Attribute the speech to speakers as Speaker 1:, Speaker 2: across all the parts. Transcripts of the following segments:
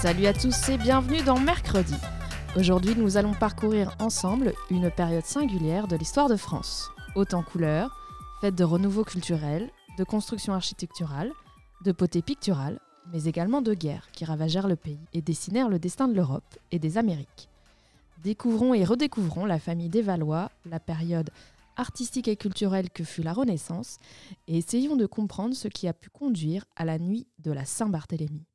Speaker 1: Salut à tous et bienvenue dans Mercredi. Aujourd'hui, nous allons parcourir ensemble une période singulière de l'histoire de France. Haute en couleurs, faite de renouveau culturel, de construction architecturale, de potée picturale, mais également de guerres qui ravagèrent le pays et dessinèrent le destin de l'Europe et des Amériques. Découvrons et redécouvrons la famille des Valois, la période artistique et culturelle que fut la Renaissance, et essayons de comprendre ce qui a pu conduire à la nuit de la Saint-Barthélemy.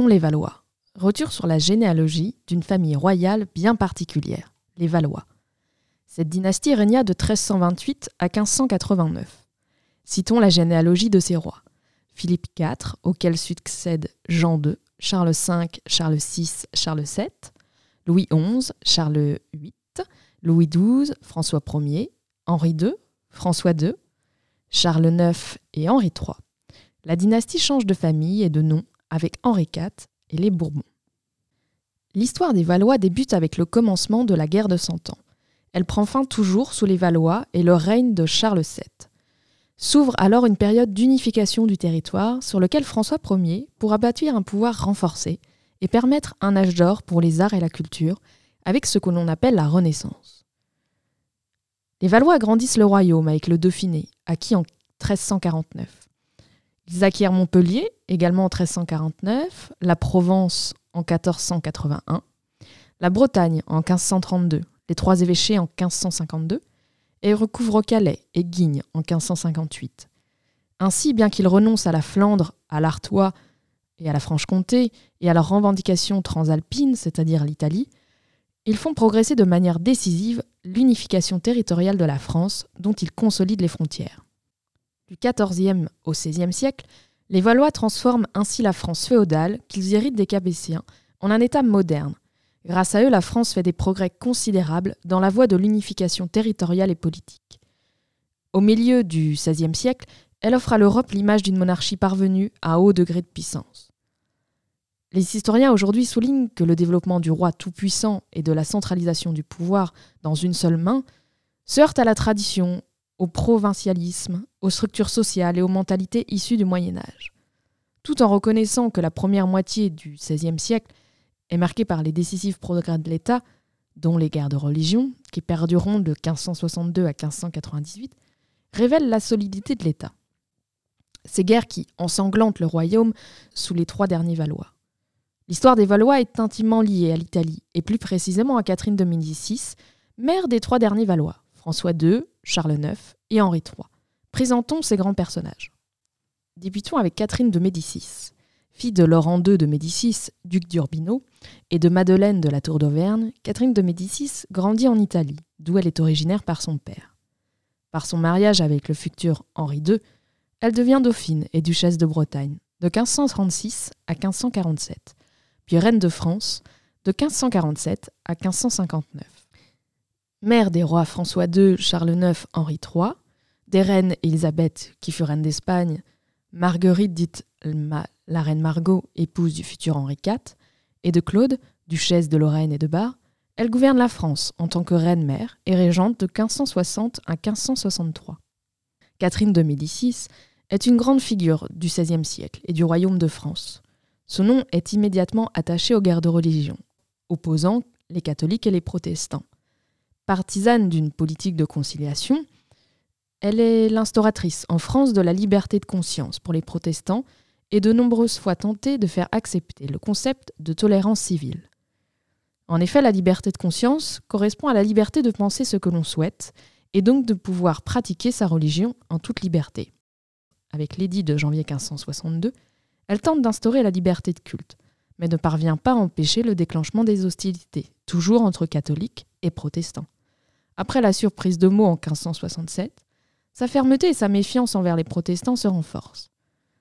Speaker 1: Les Valois Retour sur la généalogie d'une famille royale bien particulière, les Valois. Cette dynastie régna de 1328 à 1589. Citons la généalogie de ces rois. Philippe IV, auquel succèdent Jean II, Charles V, Charles VI, Charles VII, Louis XI, Charles VIII, Louis XII, François Ier, Henri II, François II, Charles IX et Henri III. La dynastie change de famille et de nom avec Henri IV et les Bourbons. L'histoire des Valois débute avec le commencement de la guerre de Cent Ans. Elle prend fin toujours sous les Valois et le règne de Charles VII. S'ouvre alors une période d'unification du territoire sur lequel François Ier pourra bâtir un pouvoir renforcé et permettre un âge d'or pour les arts et la culture avec ce que l'on appelle la Renaissance. Les Valois agrandissent le royaume avec le Dauphiné, acquis en 1349. Ils acquièrent Montpellier, également en 1349, la Provence en 1481, la Bretagne en 1532, les trois évêchés en 1552, et recouvrent Calais et Guignes en 1558. Ainsi, bien qu'ils renoncent à la Flandre, à l'Artois et à la Franche-Comté, et à leurs revendications transalpines, c'est-à-dire l'Italie, ils font progresser de manière décisive l'unification territoriale de la France, dont ils consolident les frontières. Du XIVe au XVIe siècle, les Valois transforment ainsi la France féodale, qu'ils héritent des Capétiens, en un État moderne. Grâce à eux, la France fait des progrès considérables dans la voie de l'unification territoriale et politique. Au milieu du XVIe siècle, elle offre à l'Europe l'image d'une monarchie parvenue à haut degré de puissance. Les historiens aujourd'hui soulignent que le développement du roi tout-puissant et de la centralisation du pouvoir dans une seule main se heurte à la tradition, au provincialisme, aux structures sociales et aux mentalités issues du Moyen Âge. Tout en reconnaissant que la première moitié du XVIe siècle est marquée par les décisifs progrès de l'État, dont les guerres de religion, qui perdureront de 1562 à 1598, révèlent la solidité de l'État. Ces guerres qui ensanglantent le royaume sous les trois derniers Valois. L'histoire des Valois est intimement liée à l'Italie, et plus précisément à Catherine de Médicis, mère des trois derniers Valois, François II, Charles IX et Henri III. Présentons ces grands personnages. Débutons avec Catherine de Médicis. Fille de Laurent II de Médicis, duc d'Urbino, et de Madeleine de la Tour d'Auvergne, Catherine de Médicis grandit en Italie, d'où elle est originaire par son père. Par son mariage avec le futur Henri II, elle devient dauphine et duchesse de Bretagne, de 1536 à 1547, puis reine de France, de 1547 à 1559. Mère des rois François II, Charles IX, Henri III, des reines Élisabeth, qui fut reine d'Espagne, Marguerite dite la reine Margot, épouse du futur Henri IV, et de Claude, duchesse de Lorraine et de Bar, elle gouverne la France en tant que reine-mère et régente de 1560 à 1563. Catherine de Médicis est une grande figure du XVIe siècle et du royaume de France. Son nom est immédiatement attaché aux guerres de religion, opposant les catholiques et les protestants. Partisane d'une politique de conciliation, elle est l'instauratrice en France de la liberté de conscience pour les protestants et de nombreuses fois tenté de faire accepter le concept de tolérance civile. En effet, la liberté de conscience correspond à la liberté de penser ce que l'on souhaite et donc de pouvoir pratiquer sa religion en toute liberté. Avec l'édit de janvier 1562, elle tente d'instaurer la liberté de culte, mais ne parvient pas à empêcher le déclenchement des hostilités, toujours entre catholiques et protestants. Après la surprise de Meaux en 1567, sa fermeté et sa méfiance envers les protestants se renforcent.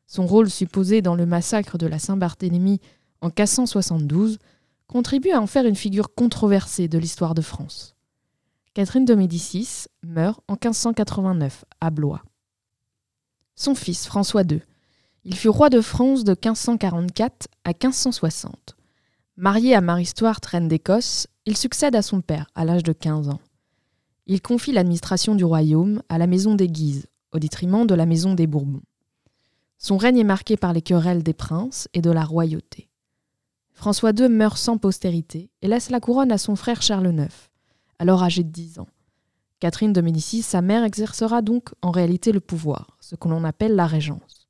Speaker 1: Son rôle supposé dans le massacre de la Saint-Barthélemy en 1572 contribue à en faire une figure controversée de l'histoire de France. Catherine de Médicis meurt en 1589 à Blois. Son fils François II. Il fut roi de France de 1544 à 1560. Marié à Marie-Histoire, reine d'Écosse, il succède à son père à l'âge de 15 ans. Il confie l'administration du royaume à la maison des Guises, au détriment de la maison des Bourbons. Son règne est marqué par les querelles des princes et de la royauté. François II meurt sans postérité et laisse la couronne à son frère Charles IX, alors âgé de 10 ans. Catherine de Médicis, sa mère, exercera donc en réalité le pouvoir, ce que l'on appelle la régence.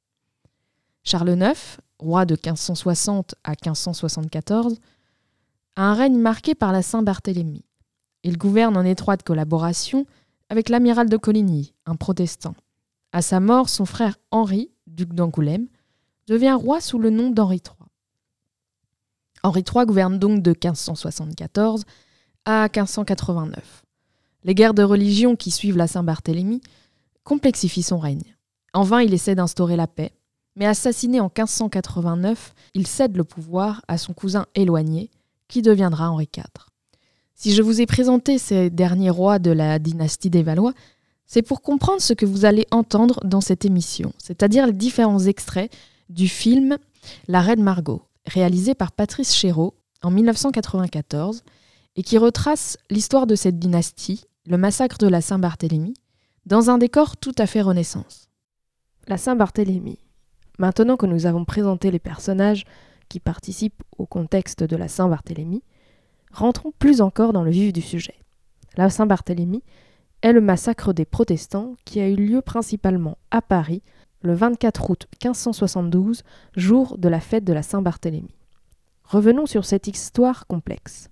Speaker 1: Charles IX, roi de 1560 à 1574, a un règne marqué par la Saint-Barthélemy. Il gouverne en étroite collaboration avec l'amiral de Coligny, un protestant. À sa mort, son frère Henri, duc d'Angoulême, devient roi sous le nom d'Henri III. Henri III gouverne donc de 1574 à 1589. Les guerres de religion qui suivent la Saint-Barthélemy complexifient son règne. En vain, il essaie d'instaurer la paix, mais assassiné en 1589, il cède le pouvoir à son cousin éloigné, qui deviendra Henri IV. Si je vous ai présenté ces derniers rois de la dynastie des Valois, c'est pour comprendre ce que vous allez entendre dans cette émission, c'est-à-dire les différents extraits du film La Reine Margot, réalisé par Patrice Chéreau en 1994 et qui retrace l'histoire de cette dynastie, le massacre de la Saint-Barthélemy, dans un décor tout à fait renaissance. La Saint-Barthélemy. Maintenant que nous avons présenté les personnages qui participent au contexte de la Saint-Barthélemy, Rentrons plus encore dans le vif du sujet. La Saint-Barthélemy est le massacre des protestants qui a eu lieu principalement à Paris le 24 août 1572, jour de la fête de la Saint-Barthélemy. Revenons sur cette histoire complexe.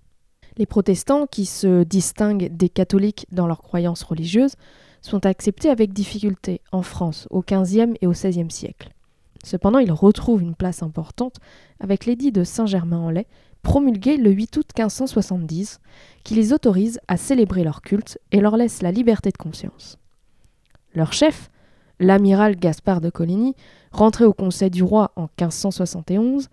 Speaker 1: Les protestants, qui se distinguent des catholiques dans leurs croyances religieuses, sont acceptés avec difficulté en France au XVe et au XVIe siècle. Cependant, ils retrouvent une place importante avec l'édit de Saint-Germain-en-Laye promulgué le 8 août 1570, qui les autorise à célébrer leur culte et leur laisse la liberté de conscience. Leur chef, l'amiral Gaspard de Coligny, rentré au conseil du roi en 1571,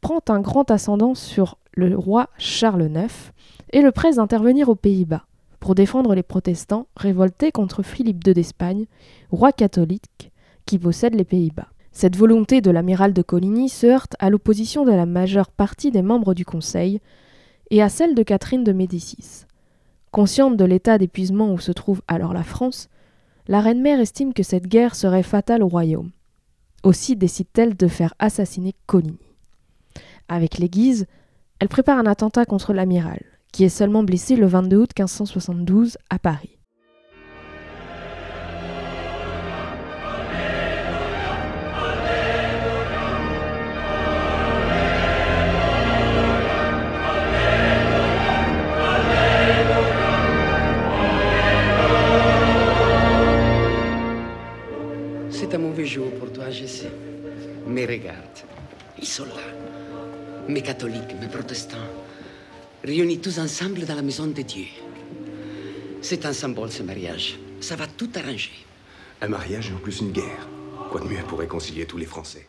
Speaker 1: prend un grand ascendant sur le roi Charles IX et le presse d'intervenir aux Pays-Bas pour défendre les protestants révoltés contre Philippe II d'Espagne, roi catholique qui possède les Pays-Bas. Cette volonté de l'amiral de Coligny se heurte à l'opposition de la majeure partie des membres du Conseil et à celle de Catherine de Médicis. Consciente de l'état d'épuisement où se trouve alors la France, la reine-mère estime que cette guerre serait fatale au royaume. Aussi décide-t-elle de faire assassiner Coligny. Avec les Guises, elle prépare un attentat contre l'amiral, qui est seulement blessé le 22 août 1572 à Paris.
Speaker 2: Je sais. Mais regarde, ils sont là. Mes catholiques, mes protestants, réunis tous ensemble dans la maison de Dieu. C'est un symbole, ce mariage. Ça va tout arranger.
Speaker 3: Un mariage et en plus une guerre. Quoi de mieux pour réconcilier tous les Français?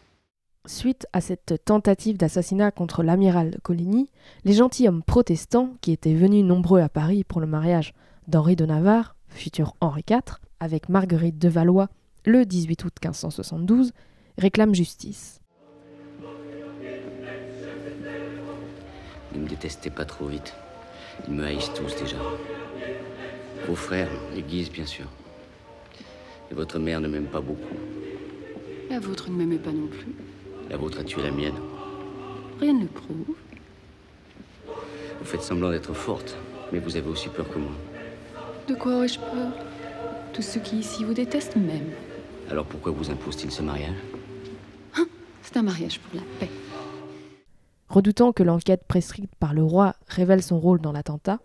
Speaker 1: Suite à cette tentative d'assassinat contre l'amiral de Coligny, les gentilshommes protestants, qui étaient venus nombreux à Paris pour le mariage d'Henri de Navarre, futur Henri IV, avec Marguerite de Valois le 18 août 1572, réclament justice.
Speaker 2: Ne me détestez pas trop vite. Ils me haïssent tous déjà. Vos frères, les Guises, bien sûr. Et votre mère ne m'aime pas beaucoup.
Speaker 4: La vôtre ne m'aimait pas non plus.
Speaker 2: La vôtre a tué la mienne.
Speaker 4: Rien ne le prouve.
Speaker 2: Vous faites semblant d'être forte, mais vous avez aussi peur que moi.
Speaker 4: De quoi aurais-je peur? Tous ceux qui ici vous détestent m'aiment.
Speaker 2: Alors pourquoi vous impose-t-il ce mariage?
Speaker 4: C'est un mariage pour la paix.
Speaker 1: Redoutant que l'enquête prescrite par le roi révèle son rôle dans l'attentat,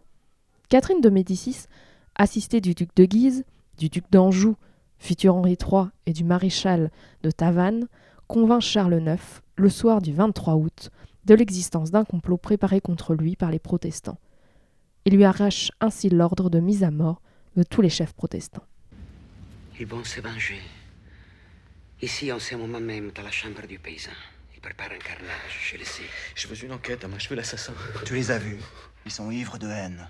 Speaker 1: Catherine de Médicis, assistée du duc de Guise, du duc d'Anjou, futur Henri III, et du maréchal de Tavannes, convainc Charles IX, le soir du 23 août, de l'existence d'un complot préparé contre lui par les protestants. Il lui arrache ainsi l'ordre de mise à mort de tous les chefs protestants.
Speaker 2: Ils vont se venger. Ici, en ce moment même, dans la chambre du paysan. Ils préparent un carnage, je le sais.
Speaker 5: Je veux une enquête à m'achever l'assassin.
Speaker 6: Tu les as vus. Ils sont ivres de haine.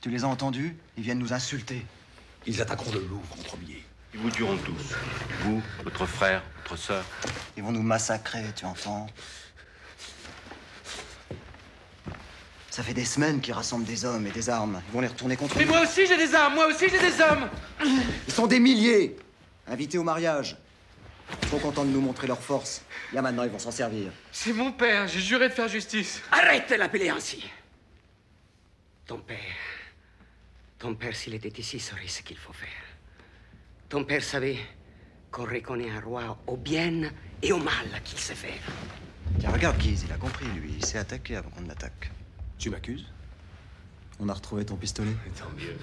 Speaker 6: Tu les as entendus? Ils viennent nous insulter.
Speaker 3: Ils attaqueront le Louvre en premier.
Speaker 5: Ils vous tueront tous. Vous, votre frère, votre sœur.
Speaker 6: Ils vont nous massacrer, tu entends? Ça fait des semaines qu'ils rassemblent des hommes et des armes. Ils vont les retourner contre
Speaker 5: Mais
Speaker 6: nous.
Speaker 5: moi aussi j'ai des armes, moi aussi j'ai des hommes
Speaker 6: Ils sont des milliers Invités au mariage. Trop contents de nous montrer leur force. Là maintenant, ils vont s'en servir.
Speaker 5: C'est mon père, j'ai juré de faire justice.
Speaker 2: Arrête de l'appeler ainsi. Ton père. Ton père, s'il était ici, saurait ce qu'il faut faire. Ton père savait qu'on reconnaît un roi au bien et au mal qu'il sait faire.
Speaker 6: Tiens, regarde Guise, il a compris, lui. Il s'est attaqué avant qu'on l'attaque.
Speaker 3: Tu m'accuses?
Speaker 6: On a retrouvé ton pistolet?
Speaker 3: Tant mieux.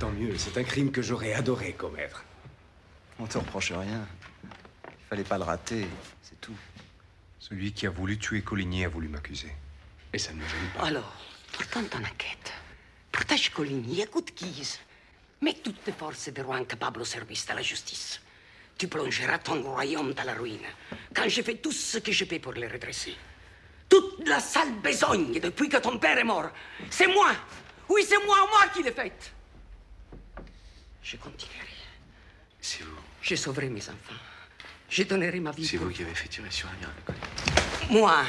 Speaker 3: Tant mieux. C'est un crime que j'aurais adoré commettre.
Speaker 6: On te reproche rien. Il fallait pas le rater, c'est tout.
Speaker 3: Celui qui a voulu tuer Coligny a voulu m'accuser. Et ça ne me gêne pas.
Speaker 2: Alors, pourtant ton enquête. Protège Coligny, écoute Guise. Mets toutes tes forces de roi incapable au service de la justice. Tu plongeras ton royaume dans la ruine quand je fais tout ce que je peux pour le redresser. Toute la sale besogne depuis que ton père est mort, c'est moi. Oui, c'est moi, moi qui l'ai faite. Je continuerai.
Speaker 5: C'est vous.
Speaker 2: Je sauverai mes enfants. Je donnerai ma vie.
Speaker 5: C'est vous qui avez fait tirer sur Coligny.
Speaker 2: Moi.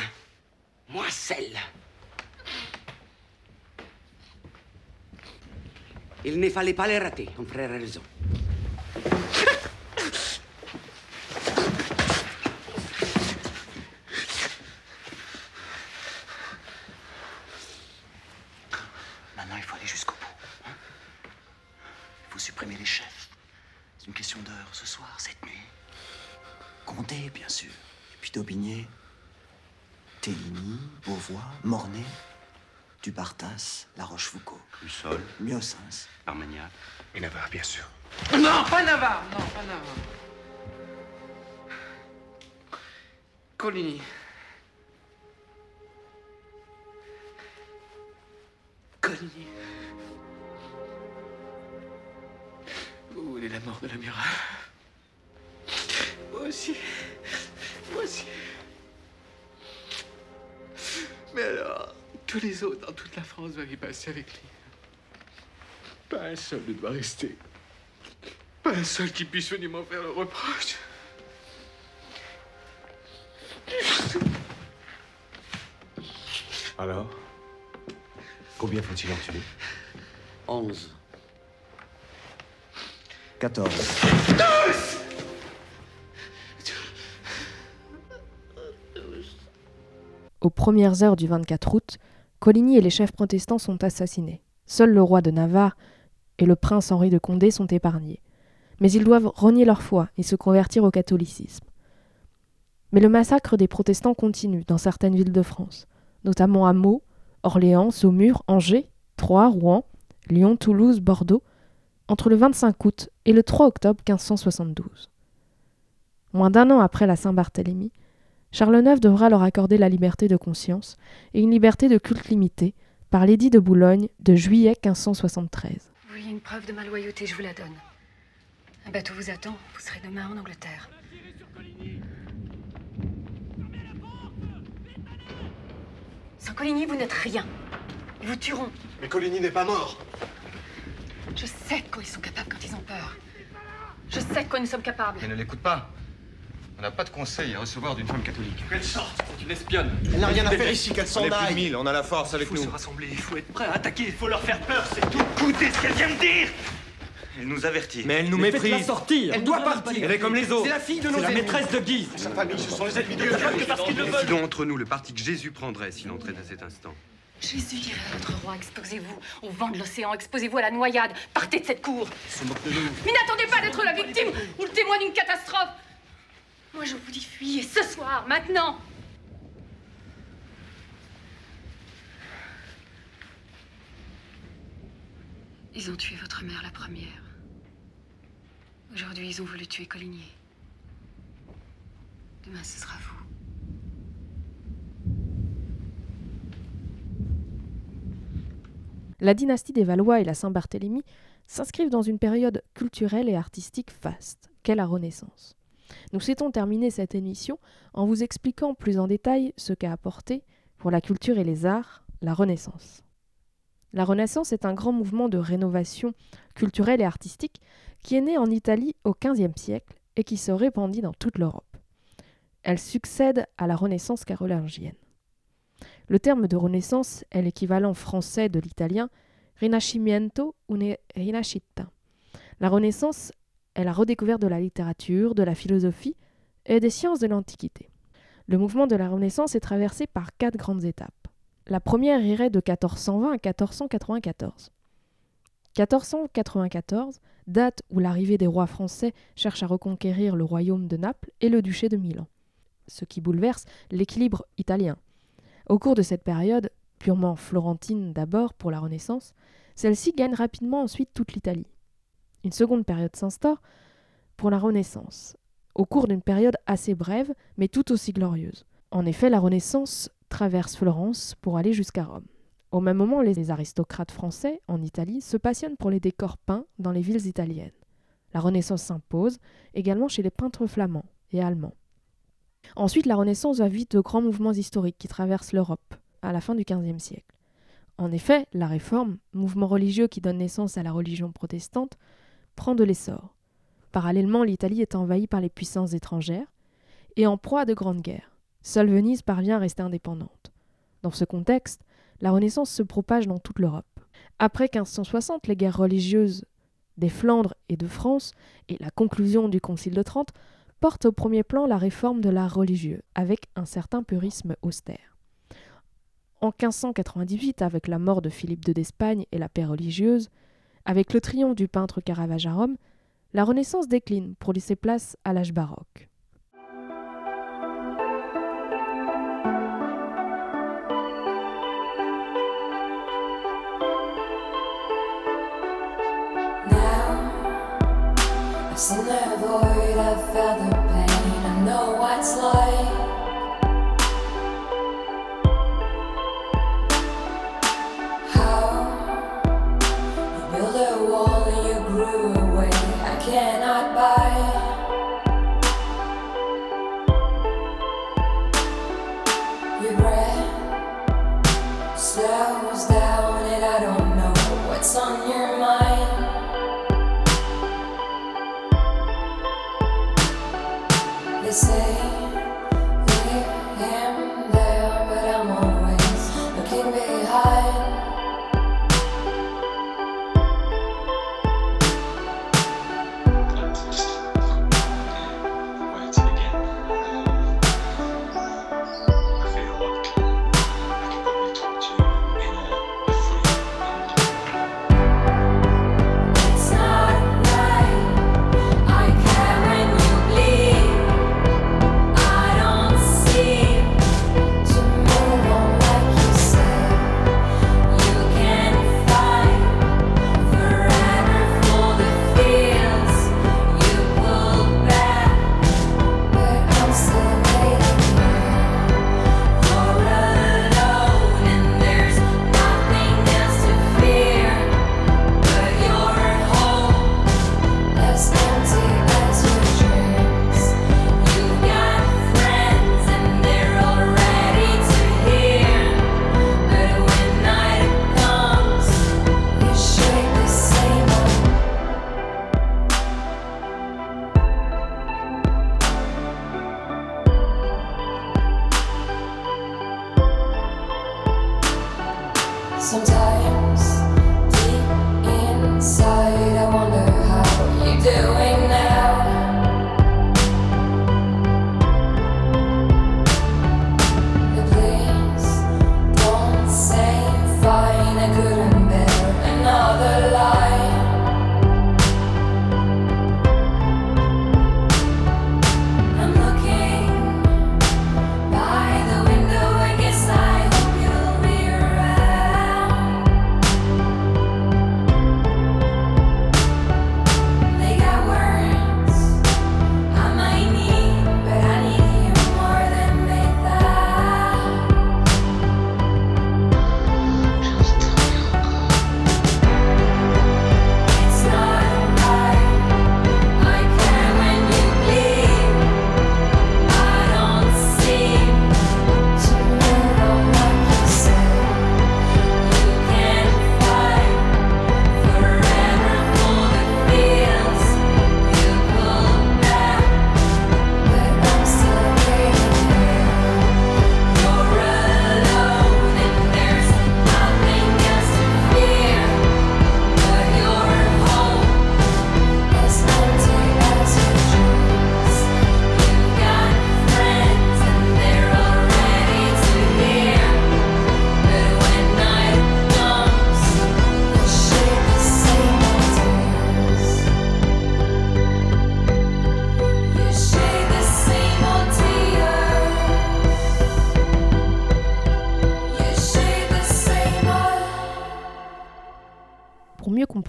Speaker 2: Moi seul. Il ne fallait pas les rater, mon frère a raison.
Speaker 6: Maintenant, il faut aller jusqu'au bout. hein. Il faut supprimer les chefs. C'est une question d'heure, ce soir, cette nuit. Condé, bien sûr. Et puis Daubigné, Téligny, Beauvois, Mornay, Dubartas, La Rochefoucauld,
Speaker 5: Lussol,
Speaker 6: Miosens.
Speaker 5: Armagnac.
Speaker 3: Et Navarre, bien sûr.
Speaker 5: Non, pas Navarre, non, pas Navarre. Coligny. Vous voulez la mort de l'amiral? Moi aussi. Moi aussi. Mais alors, tous les autres dans toute la France doivent y passer avec lui. Pas un seul ne doit rester. Pas un seul qui puisse venir m'en faire le reproche.
Speaker 3: Alors? Combien faut-il en tuer?
Speaker 2: Onze.
Speaker 6: Quatorze.
Speaker 1: Douze Aux premières heures du 24 août, Coligny et les chefs protestants sont assassinés. Seuls le roi de Navarre et le prince Henri de Condé sont épargnés. Mais ils doivent renier leur foi et se convertir au catholicisme. Mais le massacre des protestants continue dans certaines villes de France, notamment à Meaux, Orléans, Saumur, Angers, Troyes, Rouen, Lyon, Toulouse, Bordeaux, entre le 25 août et le 3 octobre 1572. Moins d'un an après la Saint-Barthélemy, Charles IX devra leur accorder la liberté de conscience et une liberté de culte limitée par l'édit de Boulogne de juillet 1573.
Speaker 4: Vous voulez une preuve de ma loyauté, je vous la donne. Un bateau vous attend, vous serez demain en Angleterre. Sans Coligny, vous n'êtes rien. Ils vous tueront.
Speaker 7: Mais Coligny n'est pas mort.
Speaker 4: Je sais de quoi ils sont capables quand ils ont peur. Je sais de quoi nous sommes capables.
Speaker 3: Mais ne l'écoute pas. On n'a pas de conseil à recevoir d'une femme catholique.
Speaker 7: Qu'elle sorte
Speaker 3: C'est une espionne.
Speaker 7: Elle n'a rien à faire ici, qu'elle s'en
Speaker 3: On est plus de
Speaker 7: aille
Speaker 3: mille, on a la force avec
Speaker 7: Il faut
Speaker 3: nous.
Speaker 7: se rassembler, il faut être prêt à attaquer, il faut leur faire peur, c'est tout Écoutez ce qu'elle vient de dire
Speaker 6: Elle nous avertit.
Speaker 3: Mais elle nous
Speaker 7: Mais
Speaker 3: méprise.
Speaker 7: faites-la sortir
Speaker 3: Elle doit partir. Elle est comme les autres.
Speaker 7: C'est la fille de nos
Speaker 3: C'est la
Speaker 7: ennemis.
Speaker 3: maîtresse de Guise.
Speaker 7: Sa famille, ce sont les ennemis de Dieu, que parce qu'ils le veulent
Speaker 8: Décidons entre nous le parti que Jésus prendrait s'il entrait à cet instant.
Speaker 4: Jésus dirait à notre roi, exposez-vous au vent de l'océan, exposez-vous à la noyade, partez de cette cour. Mais n'attendez pas d'être la victime ou le témoin d'une catastrophe. Moi, je vous dis fuyez ce soir, maintenant. Ils ont tué votre mère la première. Aujourd'hui, ils ont voulu tuer Coligny. Demain, ce sera vous.
Speaker 1: La dynastie des Valois et la Saint-Barthélemy s'inscrivent dans une période culturelle et artistique vaste, qu'est la Renaissance. Nous souhaitons terminer cette émission en vous expliquant plus en détail ce qu'a apporté, pour la culture et les arts, la Renaissance. La Renaissance est un grand mouvement de rénovation culturelle et artistique qui est né en Italie au XVe siècle et qui se répandit dans toute l'Europe. Elle succède à la Renaissance carolingienne. Le terme de Renaissance est l'équivalent français de l'italien Rinascimento ou Rinascita. La Renaissance est la redécouverte de la littérature, de la philosophie et des sciences de l'Antiquité. Le mouvement de la Renaissance est traversé par quatre grandes étapes. La première irait de 1420 à 1494. 1494, date où l'arrivée des rois français cherche à reconquérir le royaume de Naples et le duché de Milan, ce qui bouleverse l'équilibre italien. Au cours de cette période, purement florentine d'abord pour la Renaissance, celle-ci gagne rapidement ensuite toute l'Italie. Une seconde période s'instaure pour la Renaissance, au cours d'une période assez brève, mais tout aussi glorieuse. En effet, la Renaissance traverse Florence pour aller jusqu'à Rome. Au même moment, les aristocrates français, en Italie, se passionnent pour les décors peints dans les villes italiennes. La Renaissance s'impose également chez les peintres flamands et allemands. Ensuite, la Renaissance va vite de grands mouvements historiques qui traversent l'Europe à la fin du XVe siècle. En effet, la Réforme, mouvement religieux qui donne naissance à la religion protestante, prend de l'essor. Parallèlement, l'Italie est envahie par les puissances étrangères et en proie à de grandes guerres. Seule Venise parvient à rester indépendante. Dans ce contexte, la Renaissance se propage dans toute l'Europe. Après 1560, les guerres religieuses des Flandres et de France et la conclusion du Concile de Trente portent au premier plan la réforme de l'art religieux, avec un certain purisme austère. En 1598, avec la mort de Philippe II d'Espagne et la paix religieuse, avec le triomphe du peintre Caravage à Rome, la Renaissance décline pour laisser place à l'âge baroque.
Speaker 9: lost in void. I felt the pain. I know what's
Speaker 1: like.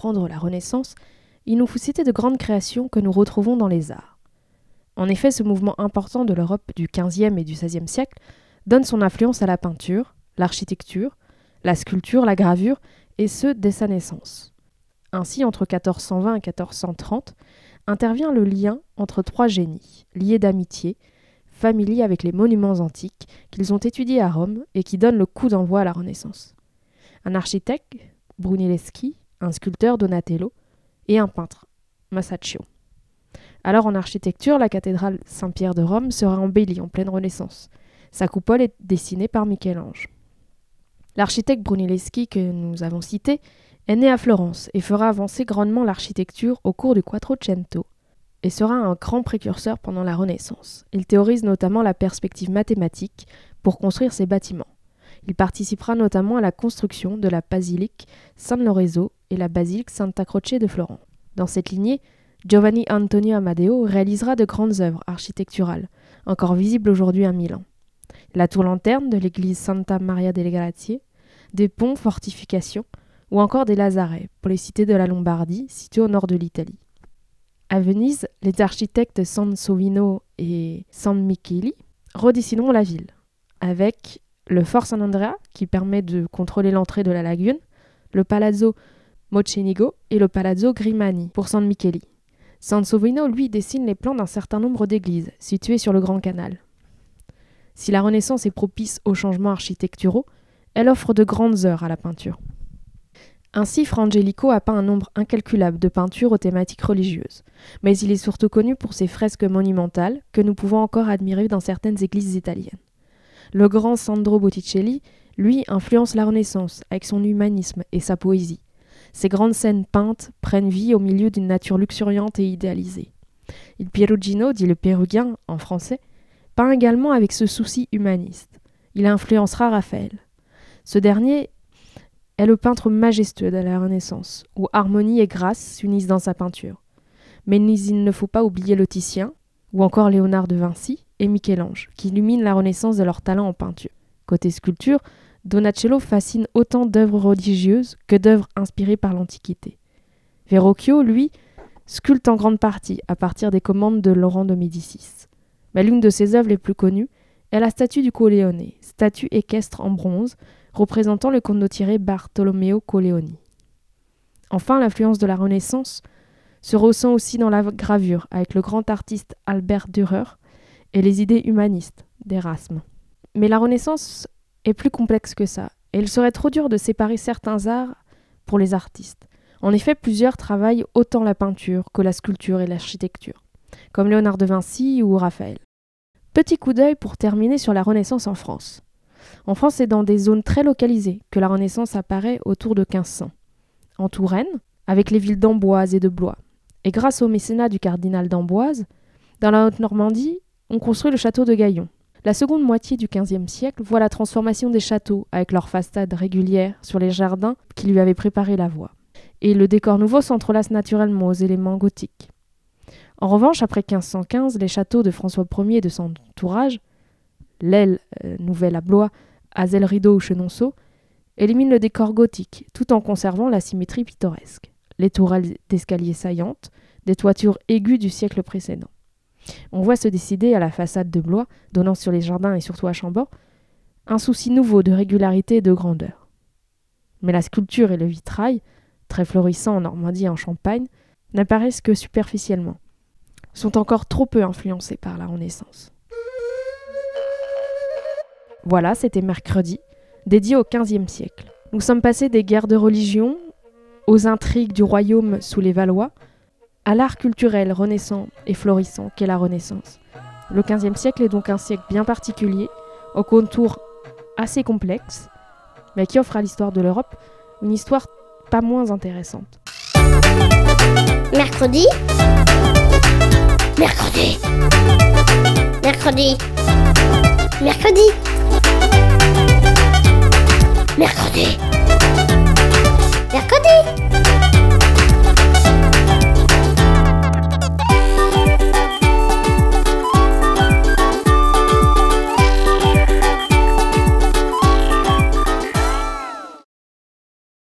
Speaker 1: La Renaissance, il nous faut citer de grandes créations que nous retrouvons dans les arts. En effet, ce mouvement important de l'Europe du XVe et du XVIe siècle donne son influence à la peinture, l'architecture, la sculpture, la gravure, et ce dès sa naissance. Ainsi, entre 1420 et 1430, intervient le lien entre trois génies, liés d'amitié, familiers avec les monuments antiques qu'ils ont étudiés à Rome et qui donnent le coup d'envoi à la Renaissance. Un architecte, Brunelleschi, un sculpteur, Donatello, et un peintre, Masaccio. Alors en architecture, la cathédrale Saint-Pierre de Rome sera embellie en pleine Renaissance. Sa coupole est dessinée par Michel-Ange. L'architecte Brunelleschi que nous avons cité est né à Florence et fera avancer grandement l'architecture au cours du Quattrocento et sera un grand précurseur pendant la Renaissance. Il théorise notamment la perspective mathématique pour construire ses bâtiments. Il participera notamment à la construction de la basilique San Lorenzo et la basilique Santa Croce de Florence. Dans cette lignée, Giovanni Antonio Amadeo réalisera de grandes œuvres architecturales, encore visibles aujourd'hui à Milan. La tour lanterne de l'église Santa Maria delle Grazie, des ponts, fortifications, ou encore des lazarets, pour les cités de la Lombardie, situées au nord de l'Italie. À Venise, les architectes Sansovino et San Micheli redessineront la ville, avec le Fort San Andrea, qui permet de contrôler l'entrée de la lagune, le Palazzo Mocenigo et le Palazzo Grimani pour San Micheli. Sansovino, lui, dessine les plans d'un certain nombre d'églises situées sur le Grand Canal. Si la Renaissance est propice aux changements architecturaux, elle offre de grandes heures à la peinture. Ainsi, Frangelico a peint un nombre incalculable de peintures aux thématiques religieuses, mais il est surtout connu pour ses fresques monumentales que nous pouvons encore admirer dans certaines églises italiennes. Le grand Sandro Botticelli, lui, influence la Renaissance avec son humanisme et sa poésie. Ses grandes scènes peintes prennent vie au milieu d'une nature luxuriante et idéalisée. Il Perugino, dit le Pérugin en français, peint également avec ce souci humaniste. Il influencera Raphaël. Ce dernier est le peintre majestueux de la Renaissance, où harmonie et grâce s'unissent dans sa peinture. Mais il ne faut pas oublier le ou encore Léonard de Vinci et Michel-Ange, qui illuminent la Renaissance de leur talent en peinture. Côté sculpture, Donatello fascine autant d'œuvres religieuses que d'œuvres inspirées par l'Antiquité. Verrocchio, lui, sculpte en grande partie à partir des commandes de Laurent de Médicis. Mais l'une de ses œuvres les plus connues est la statue du Coléone, statue équestre en bronze, représentant le condottiere Bartolomeo Colleoni. Enfin, l'influence de la Renaissance se ressent aussi dans la gravure avec le grand artiste Albert Dürer et les idées humanistes d'Erasme. Mais la Renaissance est plus complexe que ça, et il serait trop dur de séparer certains arts pour les artistes. En effet, plusieurs travaillent autant la peinture que la sculpture et l'architecture, comme Léonard de Vinci ou Raphaël. Petit coup d'œil pour terminer sur la Renaissance en France. En France, c'est dans des zones très localisées que la Renaissance apparaît autour de 1500. En Touraine, avec les villes d'Amboise et de Blois. Et grâce au mécénat du cardinal d'Amboise, dans la Haute-Normandie, on construit le château de Gaillon. La seconde moitié du XVe siècle voit la transformation des châteaux avec leurs façades régulières sur les jardins qui lui avaient préparé la voie. Et le décor nouveau s'entrelace naturellement aux éléments gothiques. En revanche, après 1515, les châteaux de François Ier et de son entourage l'aile euh, nouvelle à Blois, Azel Rideau ou Chenonceau, élimine le décor gothique tout en conservant la symétrie pittoresque. Les tourelles d'escalier saillantes, des toitures aiguës du siècle précédent. On voit se décider à la façade de Blois, donnant sur les jardins et surtout à Chambord, un souci nouveau de régularité et de grandeur. Mais la sculpture et le vitrail, très florissants en Normandie et en Champagne, n'apparaissent que superficiellement, sont encore trop peu influencés par la Renaissance. Voilà, c'était mercredi, dédié au XVe siècle. Nous sommes passés des guerres de religion, aux intrigues du royaume sous les Valois, à l'art culturel renaissant et florissant qu'est la Renaissance. Le XVe siècle est donc un siècle bien particulier, au contour assez complexe, mais qui offre à l'histoire de l'Europe une histoire pas moins intéressante.
Speaker 10: Mercredi. Mercredi. Mercredi. Mercredi. Mercredi 略で